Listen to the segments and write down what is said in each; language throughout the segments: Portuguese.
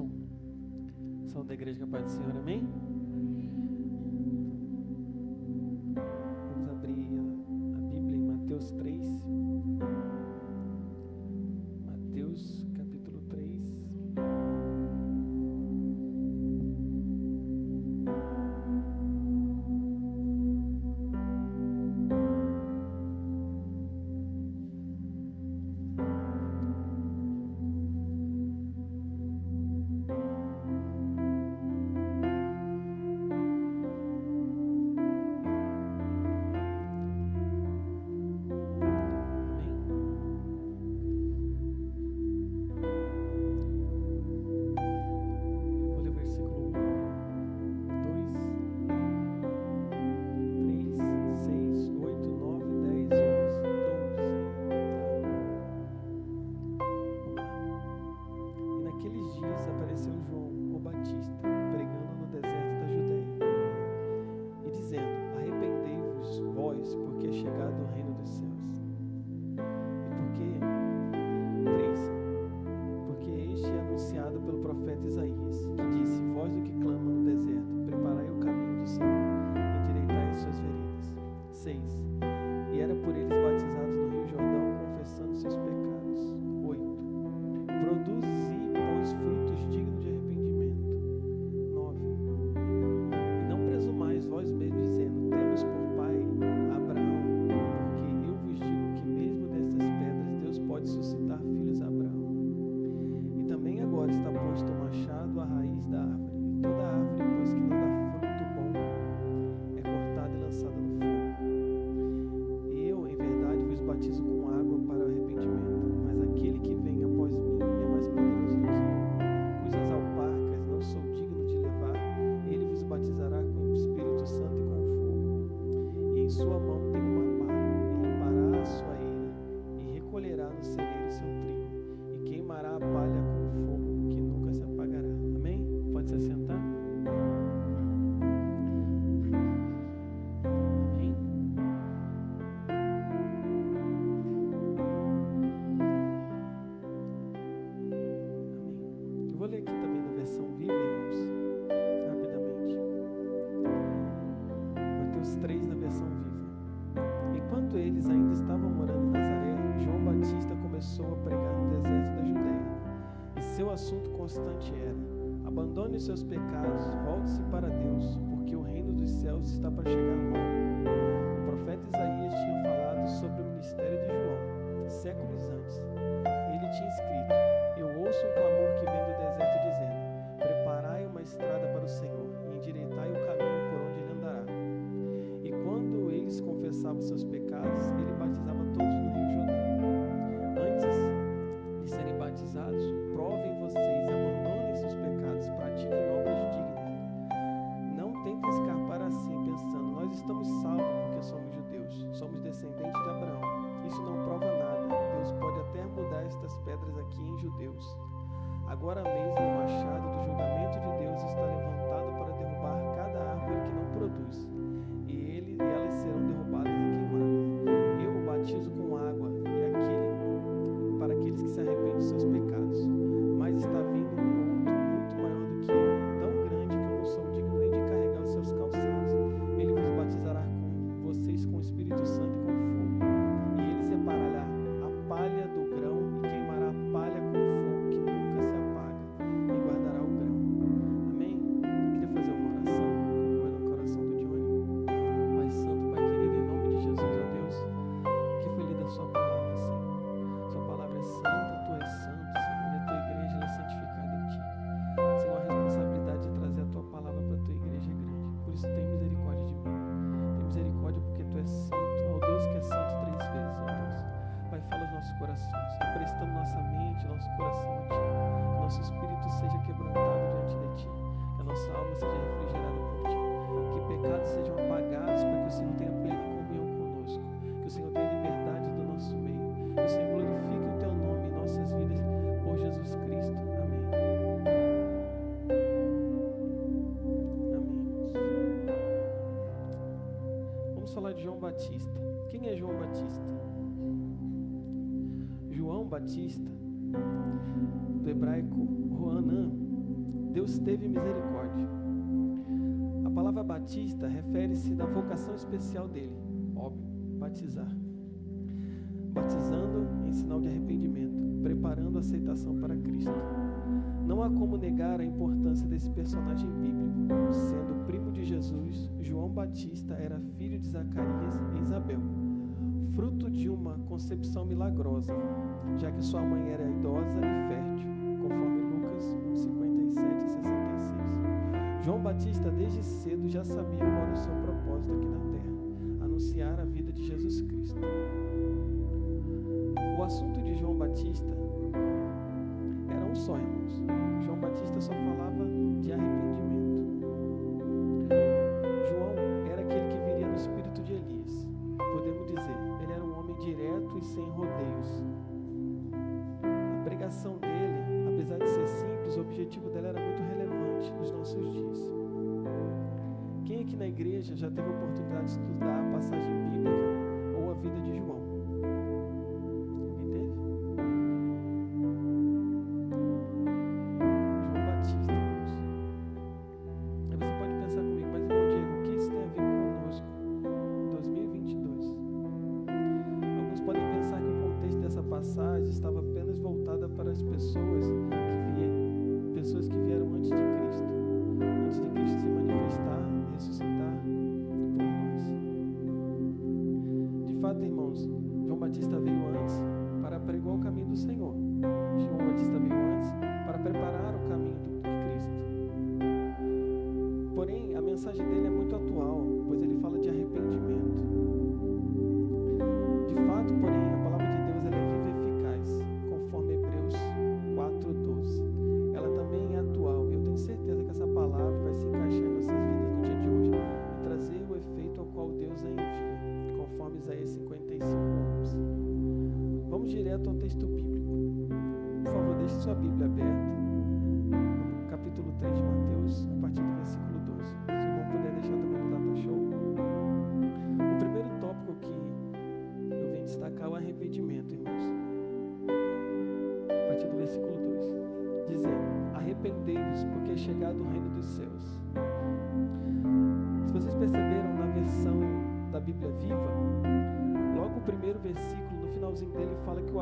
Edson, são da Igreja é Pai do Senhor, amém? pelo profeta Isaías, que disse: Vós do que constante era. Abandone os seus pecados, volte-se para Deus, porque o reino dos céus está para chegar logo. O profeta Isaías João Batista. Quem é João Batista? João Batista, do hebraico Roanã, Deus teve misericórdia. A palavra batista refere-se da vocação especial dele, óbvio, batizar. Batizando em sinal de arrependimento, preparando a aceitação para Cristo. Não há como negar a importância desse personagem bíblico Sendo primo de Jesus, João Batista era filho de Zacarias e Isabel, fruto de uma concepção milagrosa, já que sua mãe era idosa e fértil, conforme Lucas 57 e 66. João Batista, desde cedo, já sabia qual era o seu igreja já teve a oportunidade de estudar a passagem bíblica ou a vida de João?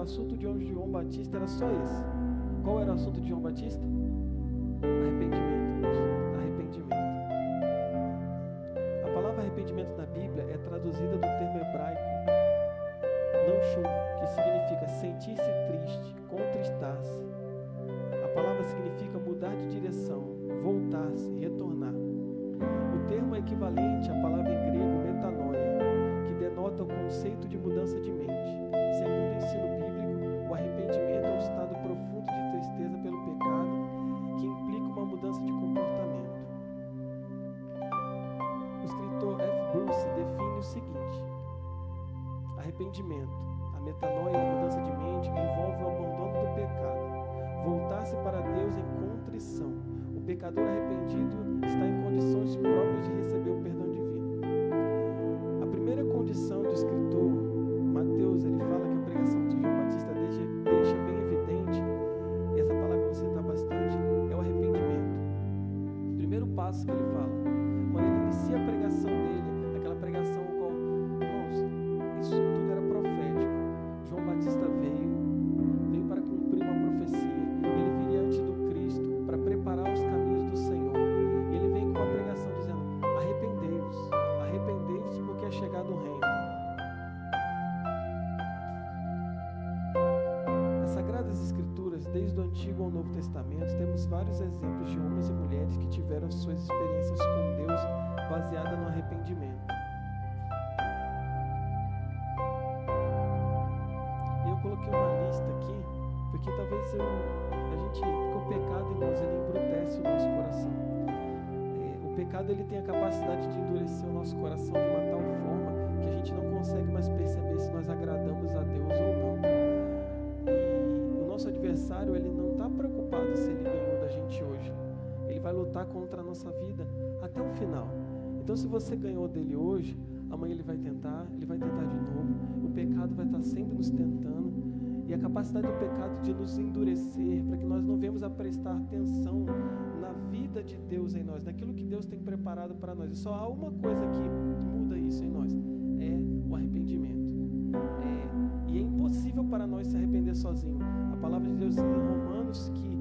Assunto de João Batista era só esse. Qual era o assunto de João Batista? Pecador arrependido está em condições próprias de receber preocupado se ele ganhou da gente hoje. Ele vai lutar contra a nossa vida até o final. Então, se você ganhou dele hoje, amanhã ele vai tentar, ele vai tentar de novo. O pecado vai estar sempre nos tentando. E a capacidade do pecado de nos endurecer, para que nós não venhamos a prestar atenção na vida de Deus em nós, naquilo que Deus tem preparado para nós. E só há uma coisa que muda isso em nós: é o arrependimento. É, e é impossível para nós se arrepender sozinho. A palavra de Deus em Romanos que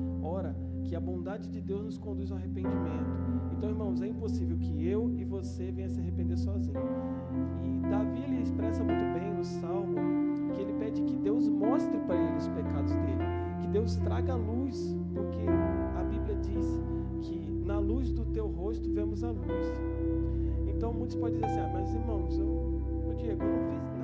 que a bondade de Deus nos conduz ao arrependimento. Então, irmãos, é impossível que eu e você venha se arrepender sozinho. E Davi ele expressa muito bem no Salmo que ele pede que Deus mostre para ele os pecados dele, que Deus traga luz, porque a Bíblia diz que na luz do teu rosto vemos a luz. Então muitos podem dizer assim, ah, mas irmãos, eu, eu Diego, eu não fiz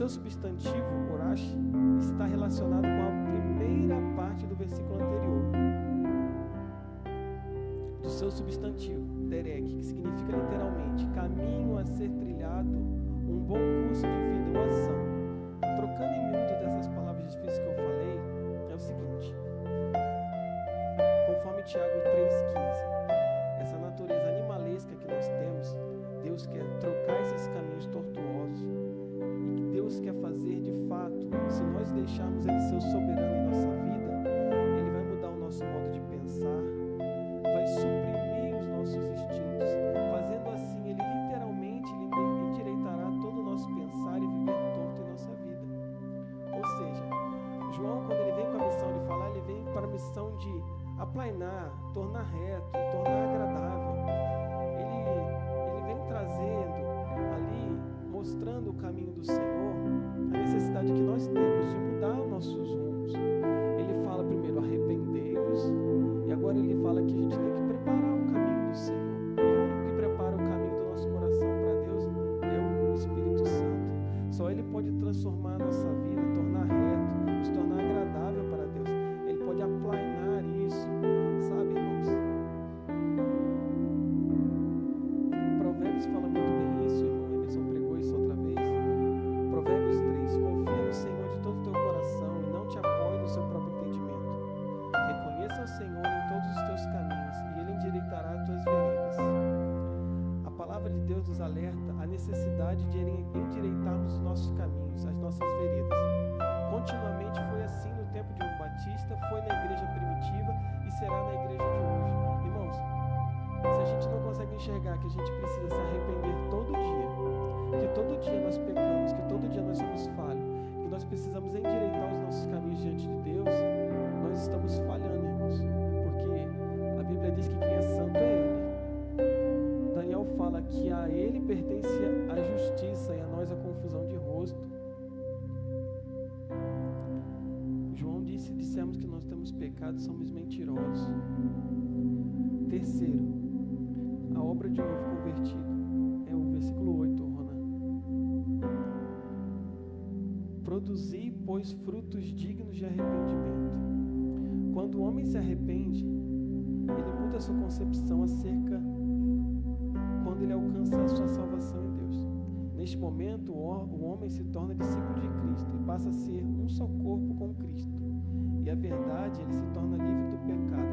seu substantivo, Urash, está relacionado com a primeira parte do versículo anterior. Do seu substantivo, Derek, que significa literalmente caminho a ser trilhado, um bom curso de vida ou ação. Trocando em miúdo mostrando o caminho do Senhor necessidade que nós temos de mudar nossos rumos. Ele fala primeiro arrependei-vos e agora ele fala que pecados somos mentirosos. Terceiro, a obra de um novo convertido é o versículo 8, Ronan. Produzi, pois, frutos dignos de arrependimento. Quando o homem se arrepende, ele muda a sua concepção acerca quando ele alcança a sua salvação em Deus. Neste momento, o homem se torna discípulo de Cristo e passa a ser um só corpo com Cristo a verdade, ele se torna livre do pecado.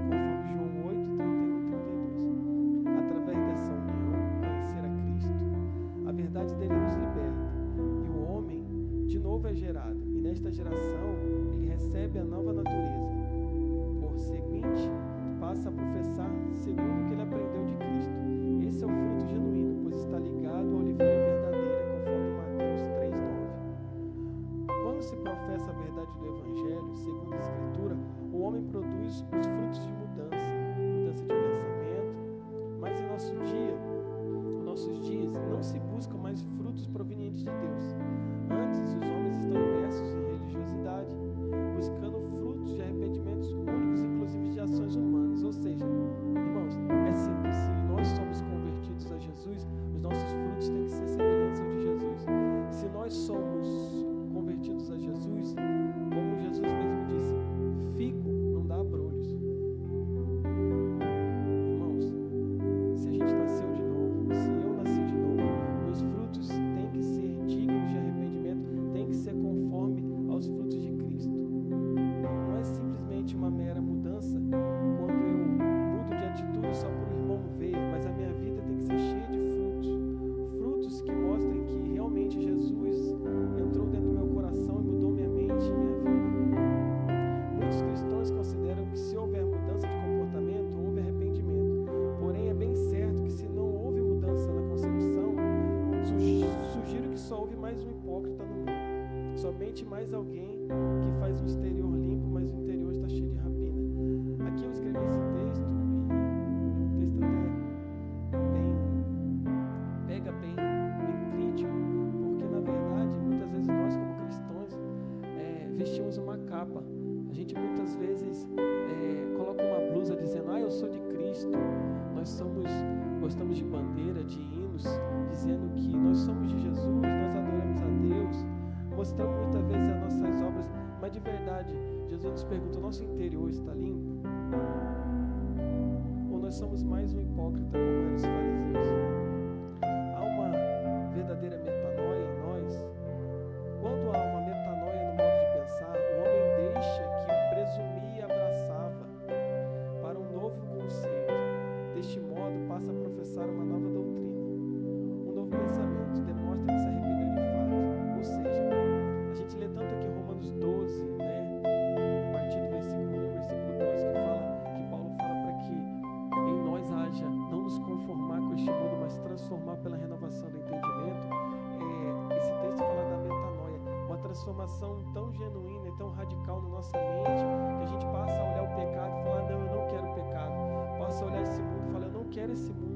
nossa mente, que a gente passa a olhar o pecado e falar: não, eu não quero o pecado. Passa a olhar esse mundo e falar: eu não quero esse mundo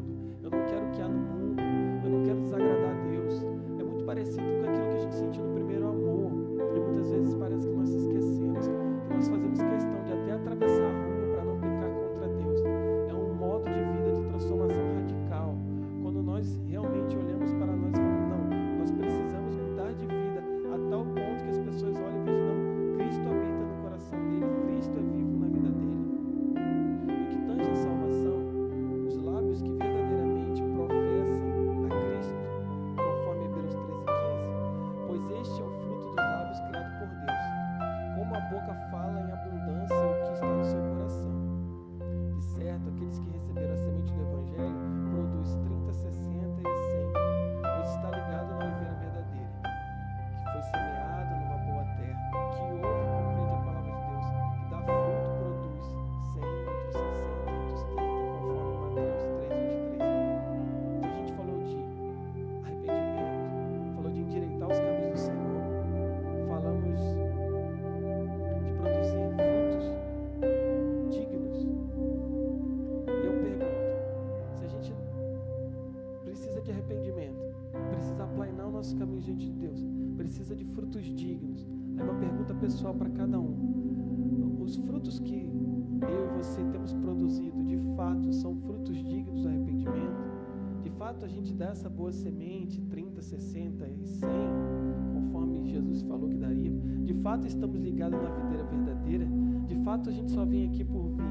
fato estamos ligados na videira verdadeira, de fato a gente só vem aqui por vir.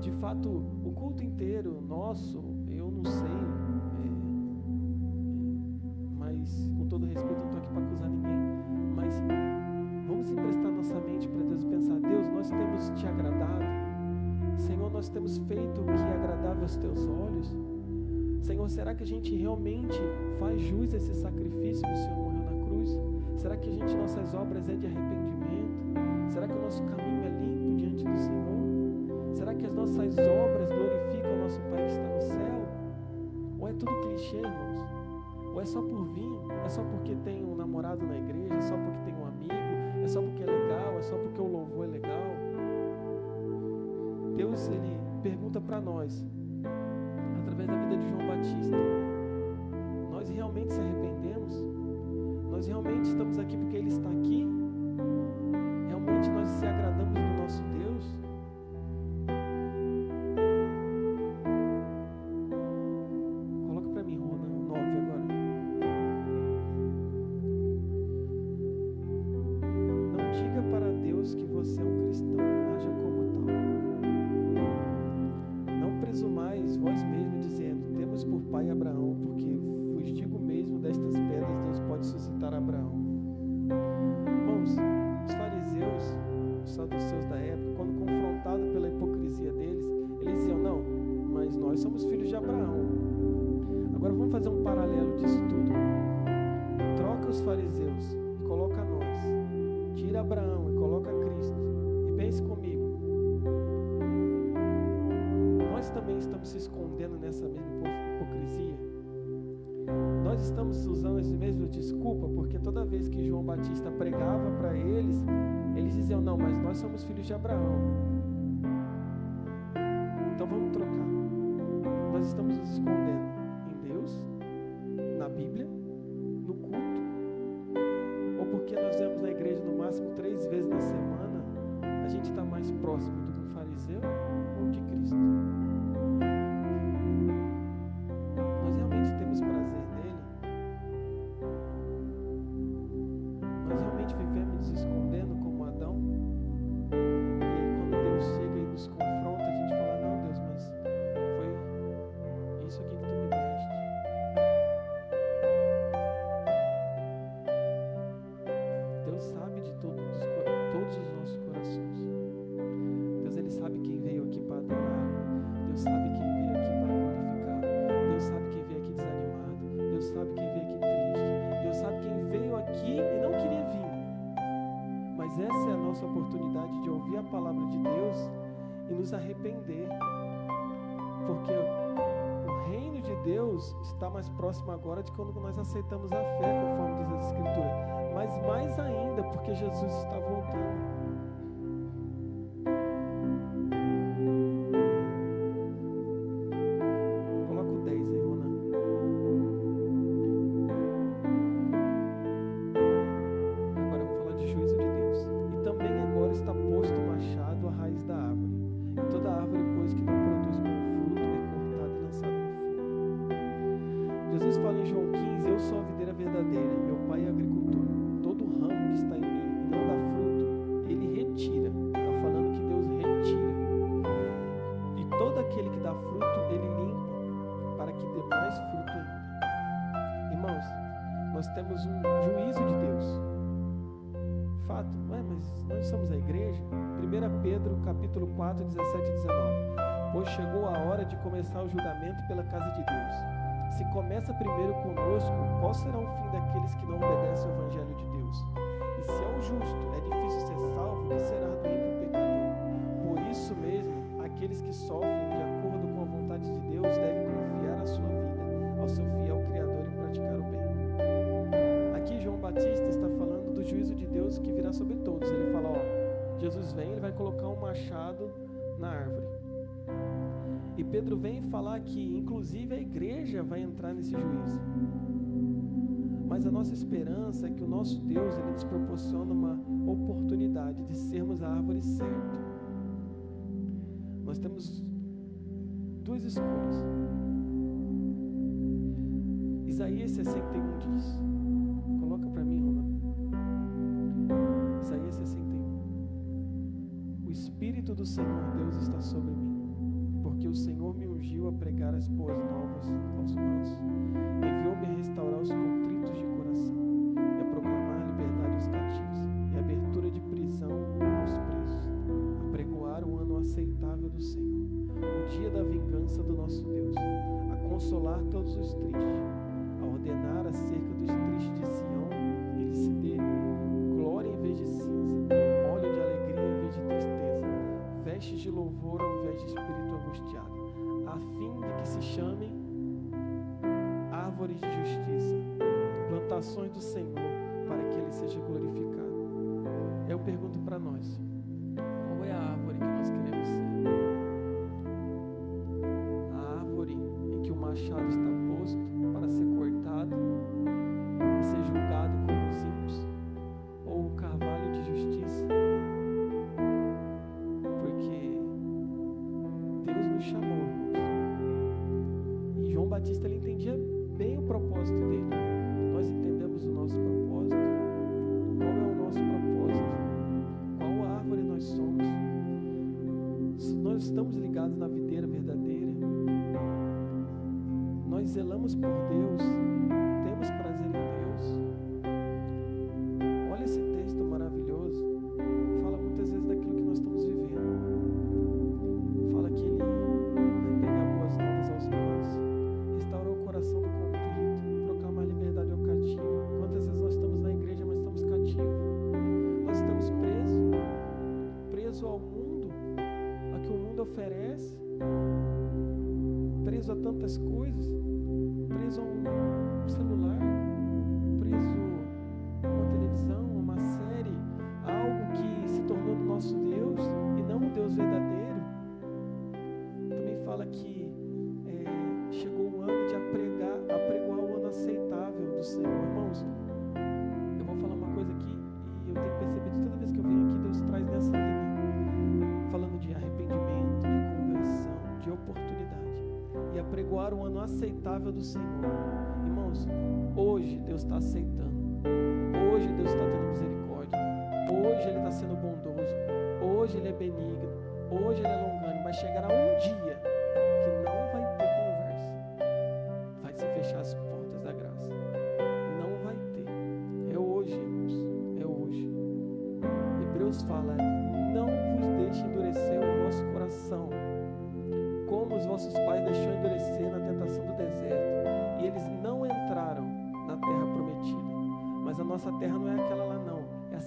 De fato, o culto inteiro nosso, eu não sei, é, mas com todo respeito, não estou aqui para acusar ninguém, mas vamos emprestar nossa mente para Deus e pensar: Deus, nós temos te agradado, Senhor, nós temos feito o que é agradável aos teus olhos. Senhor, será que a gente realmente faz jus a esse sacrifício que o Senhor Será que a gente, nossas obras é de arrependimento? Será que o nosso caminho é limpo diante do Senhor? Será que as nossas obras glorificam o nosso Pai que está no céu? Ou é tudo clichê, irmãos? Ou é só por vir? É só porque tem um namorado na igreja? É só porque tem um amigo? É só porque é legal? É só porque o louvor é legal? Deus, Ele pergunta para nós, através da vida de João Batista. Nós realmente se arrependemos? Nós realmente estamos aqui porque Ele está aqui? Realmente nós se agradamos do estamos usando esse mesmo desculpa porque toda vez que João Batista pregava para eles, eles diziam: Não, mas nós somos filhos de Abraão. Deus está mais próximo agora de quando nós aceitamos a fé, conforme diz as Escrituras. Mas mais ainda, porque Jesus está voltando. Deus devem confiar a sua vida ao seu fiel Criador e praticar o bem. Aqui João Batista está falando do juízo de Deus que virá sobre todos. Ele fala, ó, Jesus vem, ele vai colocar um machado na árvore. E Pedro vem falar que inclusive a igreja vai entrar nesse juízo. Mas a nossa esperança é que o nosso Deus ele nos proporciona uma oportunidade de sermos a árvore certa. Nós temos duas escolhas. Isaías 61 diz: Coloca para mim, Rona. Isaías 61. Espírito do Senhor Deus está sobre mim, porque o Senhor me ungiu a pregar as boas novas aos mansos. Enviou-me a restaurar os contritos vestes de louvor ao invés de espírito angustiado, a fim de que se chamem árvores de justiça, plantações do Senhor, para que ele seja glorificado. Eu pergunto para nós: presos ao mundo, a que o mundo oferece, preso a tantas coisas, preso a um celular, preso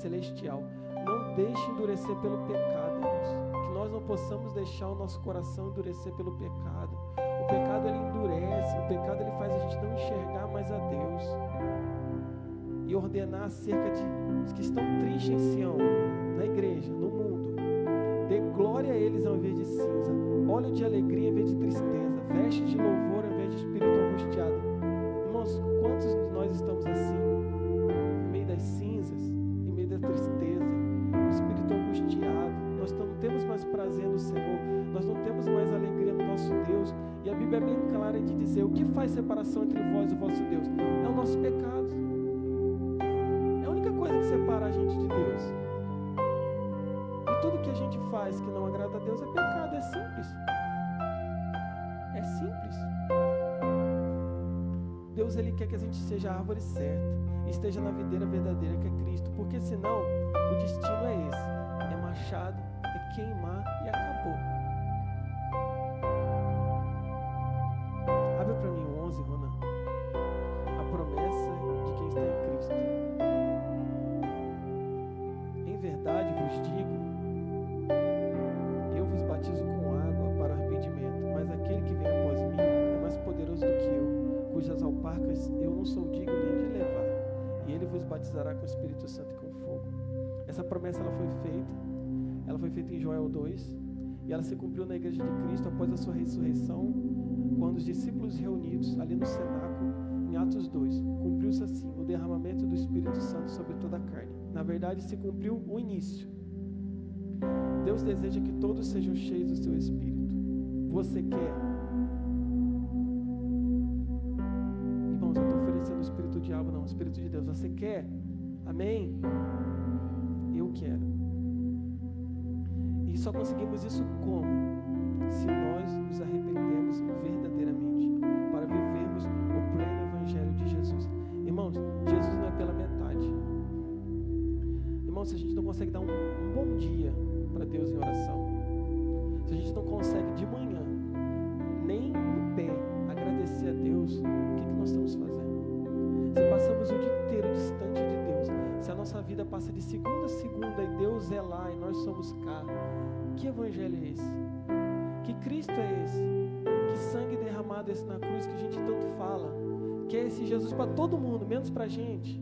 celestial. Não deixe endurecer pelo pecado, irmãos. Que nós não possamos deixar o nosso coração endurecer pelo pecado. O pecado ele endurece, o pecado ele faz a gente não enxergar mais a Deus e ordenar acerca de os que estão tristes em Sião, na igreja, no mundo. Dê glória a eles ao invés de cinza, óleo de alegria em vez de tristeza, veste de louvor ao invés de espírito faz separação entre vós e o vosso Deus? É o nosso pecado. É a única coisa que separa a gente de Deus. E tudo que a gente faz que não agrada a Deus é pecado, é simples. É simples. Deus ele quer que a gente seja a árvore certa, esteja na videira verdadeira que é Cristo, porque senão o destino é esse: é machado, é queimar e acabou. Joel 2, e ela se cumpriu na igreja de Cristo após a sua ressurreição, quando os discípulos reunidos ali no cenáculo, em Atos 2, cumpriu-se assim o derramamento do Espírito Santo sobre toda a carne. Na verdade, se cumpriu o início. Deus deseja que todos sejam cheios do seu Espírito. Você quer? Irmãos, eu estou oferecendo o Espírito do diabo, não, o Espírito de Deus. Você quer? Amém? Eu quero. Só conseguimos isso como? Se nós nos arrependemos verdadeiramente, para vivermos o pleno Evangelho de Jesus. Irmãos, Jesus não é pela metade. Irmãos, se a gente não consegue dar um, um bom dia para Deus em oração, vida passa de segunda a segunda e Deus é lá e nós somos cá, que evangelho é esse? Que Cristo é esse? Que sangue derramado é esse na cruz que a gente tanto fala? Que é esse Jesus para todo mundo, menos para a gente?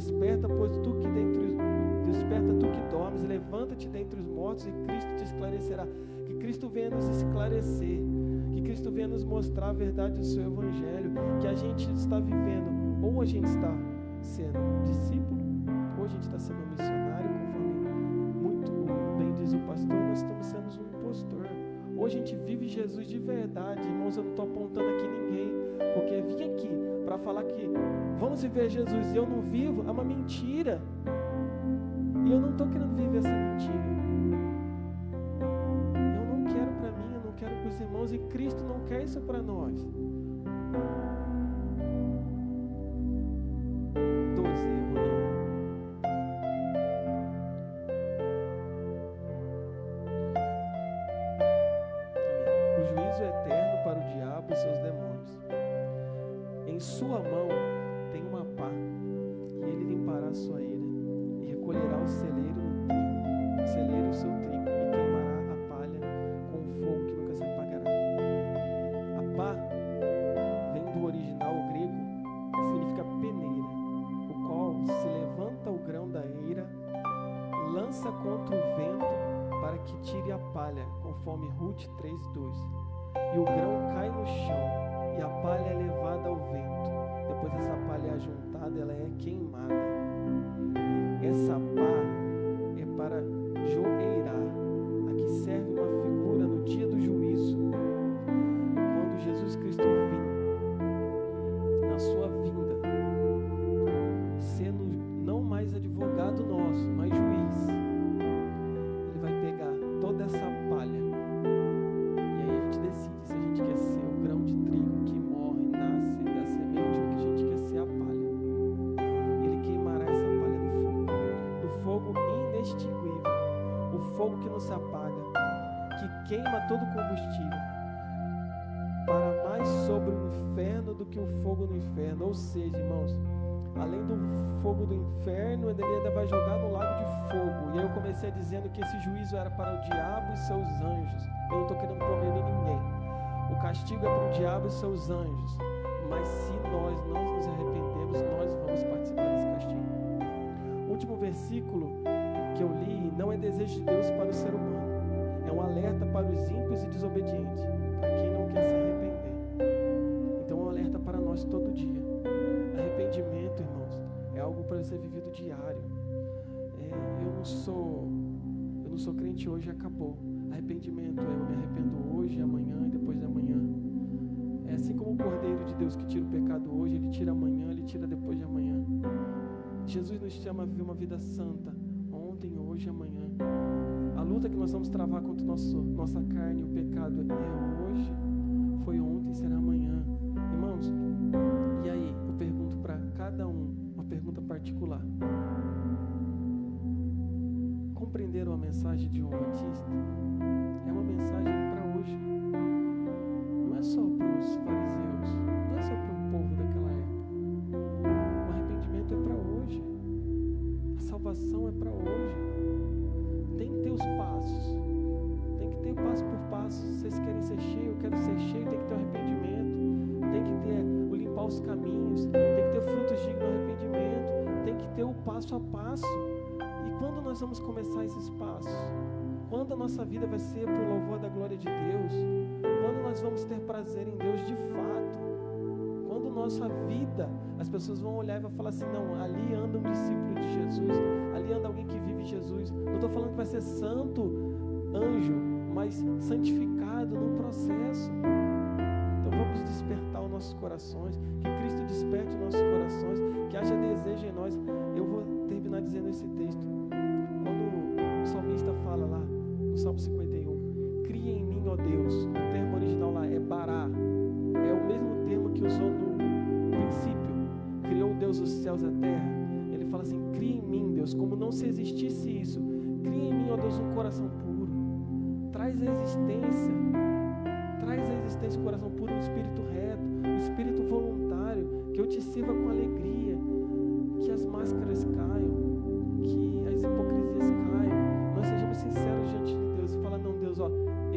Desperta, pois tu que dentre desperta tu que dormes, levanta-te dentre os mortos e Cristo te esclarecerá. Que Cristo venha nos esclarecer, que Cristo venha nos mostrar a verdade do seu Evangelho, que a gente está vivendo, ou a gente está sendo discípulo, ou a gente está sendo missionário, conforme muito bem diz o pastor, nós estamos sendo um impostor. Ou a gente vive Jesus de verdade, irmãos, eu não estou apontando aqui ninguém, porque vim aqui para falar que vamos viver Jesus e eu não vivo, é uma mentira. E eu não estou querendo viver essa mentira. Eu não quero para mim, eu não quero para os irmãos, e Cristo não quer isso para nós. Lança contra o vento para que tire a palha, conforme Ruth 3:2. E o grão cai no chão, e a palha é levada ao vento. Depois essa palha é ajuntada, ela é queimada. Essa pá é para joeirar. Anjos. Mas se nós não nos arrependemos, nós vamos participar desse castigo. O último versículo que eu li não é desejo de Deus para o ser humano. É um alerta para os ímpios e desobedientes, para quem não quer se arrepender. Então é um alerta para nós todo dia. Arrependimento, irmãos, é algo para ser vivido diário. É, eu não sou, eu não sou crente hoje acabou. Arrependimento é eu me arrependo hoje, amanhã e depois de amanhã. Assim como o Cordeiro de Deus que tira o pecado hoje, ele tira amanhã, ele tira depois de amanhã. Jesus nos chama a viver uma vida santa, ontem, hoje e amanhã. A luta que nós vamos travar contra nosso, nossa carne, o pecado, é hoje, foi ontem, será amanhã. Irmãos, e aí, eu pergunto para cada um, uma pergunta particular. Compreenderam a mensagem de João Batista? maus caminhos, tem que ter frutos dignos de arrependimento, tem que ter o passo a passo. E quando nós vamos começar esses passos? Quando a nossa vida vai ser para o louvor da glória de Deus? Quando nós vamos ter prazer em Deus de fato? Quando nossa vida, as pessoas vão olhar e vão falar assim: não, ali anda um discípulo de Jesus, ali anda alguém que vive Jesus. Não estou falando que vai ser santo, anjo, mas santificado no processo. Então vamos despertar nossos corações, que Cristo desperte os nossos corações, que haja desejo em nós. Eu vou terminar dizendo esse texto.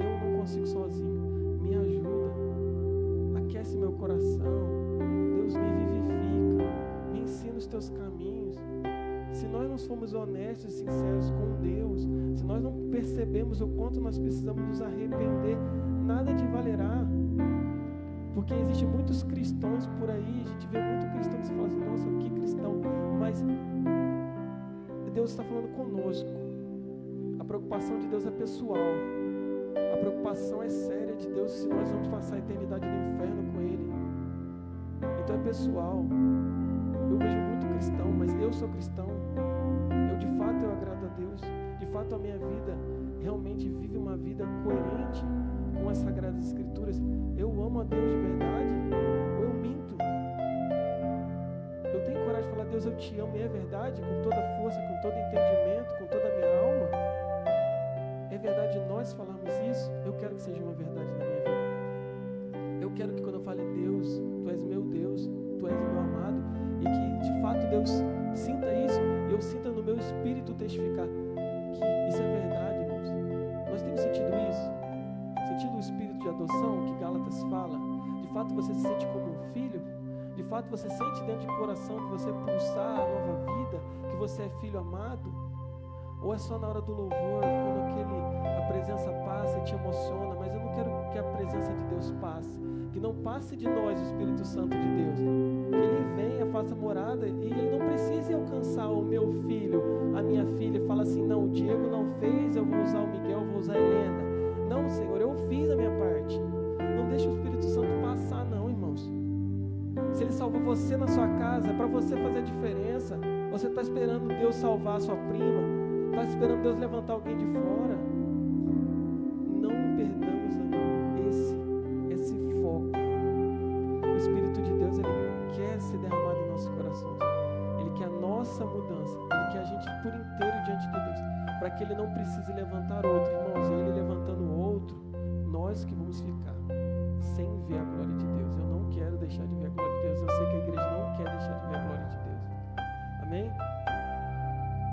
Eu não consigo sozinho. Me ajuda. Aquece meu coração. Deus me vivifica. Me ensina os teus caminhos. Se nós não formos honestos e sinceros com Deus, se nós não percebemos o quanto nós precisamos nos arrepender, nada te valerá. Porque existem muitos cristãos por aí, a gente vê muito cristão que se fala assim, nossa, que cristão, mas Deus está falando conosco. A preocupação de Deus é pessoal. A preocupação é séria de Deus se nós vamos passar a eternidade no inferno com Ele. Então é pessoal. Eu vejo muito cristão, mas eu sou cristão. Eu de fato eu agrado a Deus. De fato a minha vida realmente vive uma vida coerente com as sagradas escrituras. Eu amo a Deus de verdade ou eu minto? Eu tenho coragem de falar, Deus, eu te amo e é verdade, com toda força, com todo entendimento, com toda a minha alma. Verdade nós falarmos isso? Eu quero que seja uma verdade na minha vida. Eu quero que quando eu fale Deus, tu és meu Deus, tu és meu amado, e que de fato Deus sinta isso, e eu sinta no meu espírito testificar que isso é verdade, irmãos. Nós temos sentido isso? Sentido o espírito de adoção que Gálatas fala? De fato você se sente como um filho? De fato você sente dentro do coração que você pulsar a nova vida, que você é filho amado? Ou é só na hora do louvor, quando aquele, a presença passa e te emociona, mas eu não quero que a presença de Deus passe. Que não passe de nós o Espírito Santo de Deus. Que ele venha, faça morada e ele não precise alcançar o meu filho, a minha filha, e fala assim: não, o Diego não fez, eu vou usar o Miguel, eu vou usar a Helena. Não, Senhor, eu fiz a minha parte. Não deixe o Espírito Santo passar, não, irmãos. Se ele salvou você na sua casa, é para você fazer a diferença. Você está esperando Deus salvar a sua prima. Está esperando Deus levantar alguém de fora.